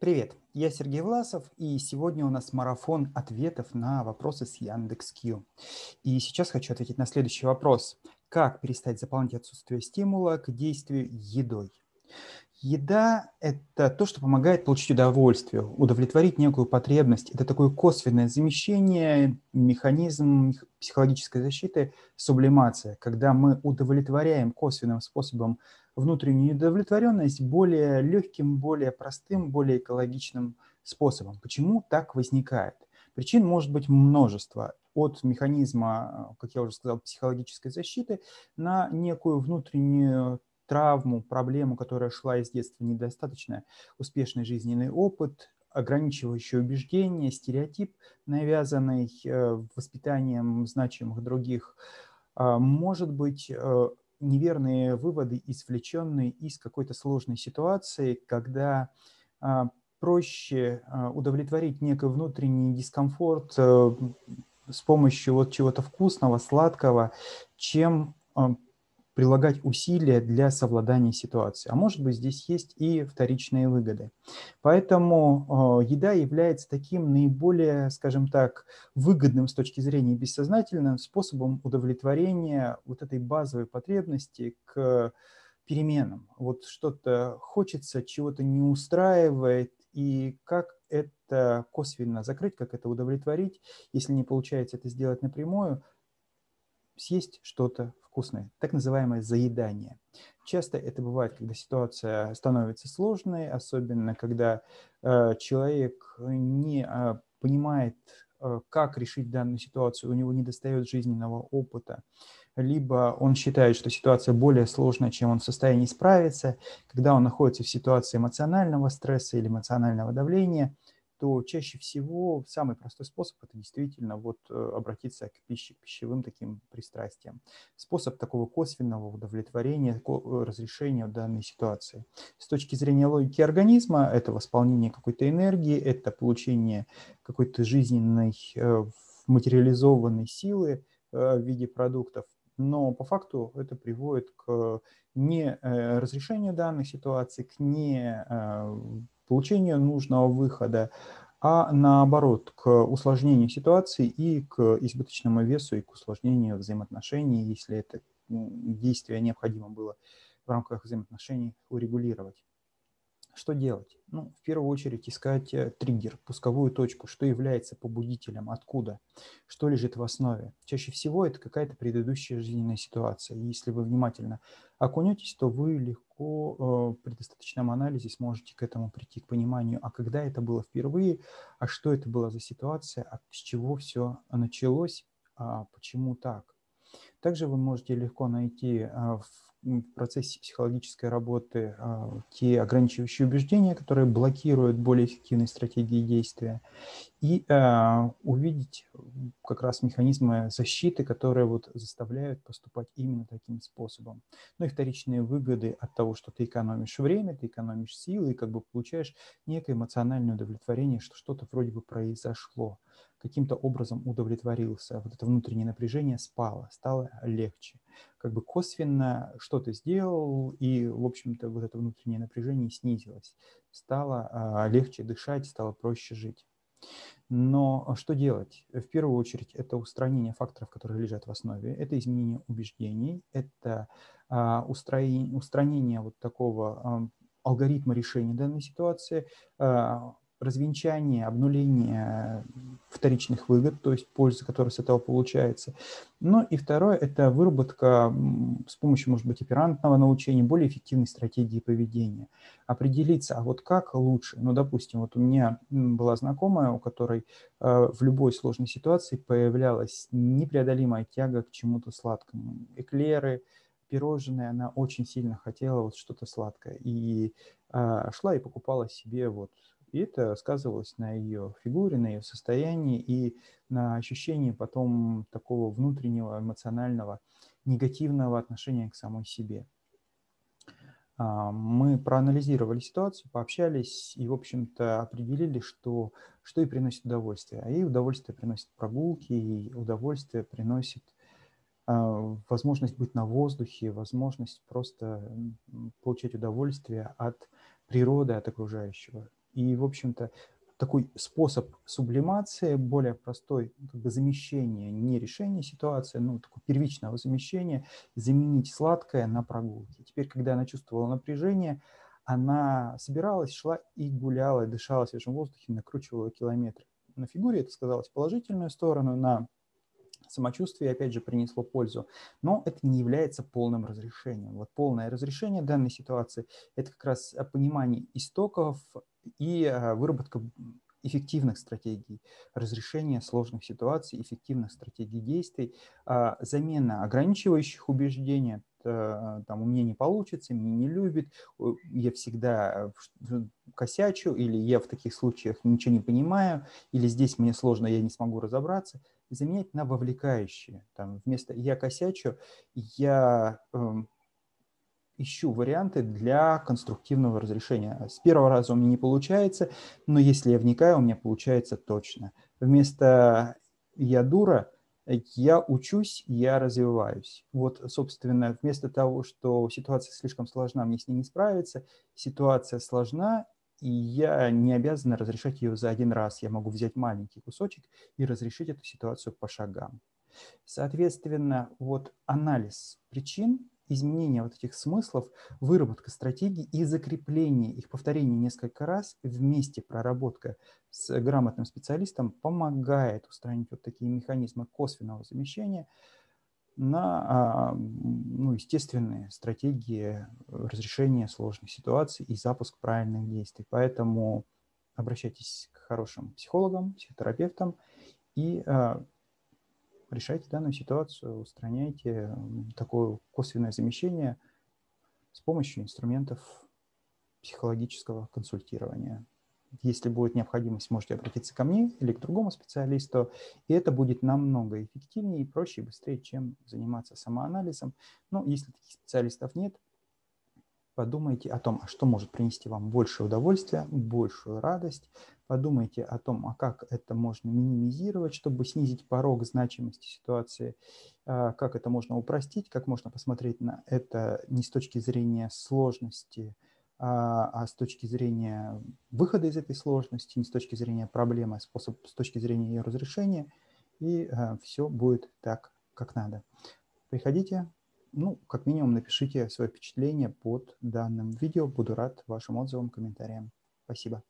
Привет, я Сергей Власов, и сегодня у нас марафон ответов на вопросы с Яндекс.Кью. И сейчас хочу ответить на следующий вопрос. Как перестать заполнять отсутствие стимула к действию едой? Еда – это то, что помогает получить удовольствие, удовлетворить некую потребность. Это такое косвенное замещение, механизм психологической защиты, сублимация, когда мы удовлетворяем косвенным способом внутреннюю удовлетворенность более легким, более простым, более экологичным способом. Почему так возникает? Причин может быть множество. От механизма, как я уже сказал, психологической защиты на некую внутреннюю травму, проблему, которая шла из детства, недостаточно успешный жизненный опыт, ограничивающие убеждения, стереотип, навязанный э, воспитанием значимых других, а, может быть э, неверные выводы, извлеченные из какой-то сложной ситуации, когда а, проще а, удовлетворить некий внутренний дискомфорт э, с помощью вот чего-то вкусного, сладкого, чем прилагать усилия для совладания ситуацией. А может быть, здесь есть и вторичные выгоды. Поэтому э, еда является таким наиболее, скажем так, выгодным с точки зрения бессознательным способом удовлетворения вот этой базовой потребности к переменам. Вот что-то хочется, чего-то не устраивает, и как это косвенно закрыть, как это удовлетворить, если не получается это сделать напрямую, съесть что-то вкусное, так называемое заедание. Часто это бывает, когда ситуация становится сложной, особенно когда э, человек не э, понимает, э, как решить данную ситуацию, у него не достает жизненного опыта, либо он считает, что ситуация более сложная, чем он в состоянии справиться, когда он находится в ситуации эмоционального стресса или эмоционального давления – то чаще всего самый простой способ – это действительно вот э, обратиться к пище, к пищевым таким пристрастиям. Способ такого косвенного удовлетворения, э, разрешения данной ситуации. С точки зрения логики организма, это восполнение какой-то энергии, это получение какой-то жизненной э, материализованной силы в виде продуктов, но по факту это приводит к не разрешению данной ситуации, к не получению нужного выхода, а наоборот, к усложнению ситуации и к избыточному весу, и к усложнению взаимоотношений, если это действие необходимо было в рамках взаимоотношений урегулировать. Что делать? Ну, в первую очередь искать э, триггер, пусковую точку, что является побудителем, откуда, что лежит в основе. Чаще всего это какая-то предыдущая жизненная ситуация. И если вы внимательно окунетесь, то вы легко э, при достаточном анализе сможете к этому прийти, к пониманию, а когда это было впервые, а что это была за ситуация, а с чего все началось, а почему так. Также вы можете легко найти а, в в процессе психологической работы а, те ограничивающие убеждения, которые блокируют более эффективные стратегии действия, и а, увидеть как раз механизмы защиты, которые вот заставляют поступать именно таким способом. Ну и вторичные выгоды от того, что ты экономишь время, ты экономишь силы, и как бы получаешь некое эмоциональное удовлетворение, что что-то вроде бы произошло каким-то образом удовлетворился, вот это внутреннее напряжение спало, стало легче. Как бы косвенно что-то сделал, и, в общем-то, вот это внутреннее напряжение снизилось. Стало а, легче дышать, стало проще жить. Но что делать? В первую очередь это устранение факторов, которые лежат в основе, это изменение убеждений, это а, устранение, устранение вот такого а, алгоритма решения данной ситуации, а, развенчание, обнуление вторичных выгод, то есть пользы, которая с этого получается. Ну и второе – это выработка с помощью, может быть, оперантного научения более эффективной стратегии поведения. Определиться, а вот как лучше. Ну, допустим, вот у меня была знакомая, у которой э, в любой сложной ситуации появлялась непреодолимая тяга к чему-то сладкому. Эклеры, пирожные, она очень сильно хотела вот что-то сладкое. И э, шла и покупала себе вот и это сказывалось на ее фигуре, на ее состоянии и на ощущении потом такого внутреннего эмоционального негативного отношения к самой себе. А, мы проанализировали ситуацию, пообщались и, в общем-то, определили, что, что ей приносит удовольствие. А ей удовольствие приносит прогулки, и удовольствие приносит а, возможность быть на воздухе, возможность просто получать удовольствие от природы, от окружающего И, в общем-то, такой способ сублимации, более простой, как бы замещение, не решение ситуации, ну, такое первичного замещения, заменить сладкое на прогулки. Теперь, когда она чувствовала напряжение, она собиралась, шла и гуляла, дышала свежим воздухом, накручивала километры. На фигуре это сказалось положительную сторону, на самочувствие, опять же, принесло пользу. Но это не является полным разрешением. Вот полное разрешение данной ситуации – это как раз понимание истоков и а, выработка эффективных стратегий разрешения сложных ситуаций, эффективных стратегий действий, а, замена ограничивающих убеждений, там, у меня не получится, меня не любит, я всегда косячу, или я в таких случаях ничего не понимаю, или здесь мне сложно, я не смогу разобраться, заменять на вовлекающие. Там, вместо «я косячу» я эм, ищу варианты для конструктивного разрешения. С первого раза у меня не получается, но если я вникаю, у меня получается точно. Вместо «я дура» я учусь, я развиваюсь. Вот, собственно, вместо того, что ситуация слишком сложна, мне с ней не справиться, ситуация сложна, и я не обязан разрешать ее за один раз. Я могу взять маленький кусочек и разрешить эту ситуацию по шагам. Соответственно, вот анализ причин изменение вот этих смыслов, выработка стратегий и закрепление их повторение несколько раз вместе проработка с грамотным специалистом помогает устранить вот такие механизмы косвенного замещения на а, ну, естественные стратегии разрешения сложных ситуаций и запуск правильных действий. Поэтому обращайтесь к хорошим психологам, психотерапевтам и а, решайте данную ситуацию, устраняйте такое косвенное замещение с помощью инструментов психологического консультирования. Если будет необходимость, можете обратиться ко мне или к другому специалисту, и это будет намного эффективнее, проще и быстрее, чем заниматься самоанализом. Но если таких специалистов нет, подумайте о том, а что может принести вам больше удовольствия, большую радость, подумайте о том, а как это можно минимизировать, чтобы снизить порог значимости ситуации, а, как это можно упростить, как можно посмотреть на это не с точки зрения сложности, а, а с точки зрения выхода из этой сложности, не с точки зрения проблемы, а способ с точки зрения ее разрешения, и все будет так, как надо. Приходите, ну, как минимум напишите свое впечатление под данным видео. Буду рад вашим отзывам, комментариям. Спасибо.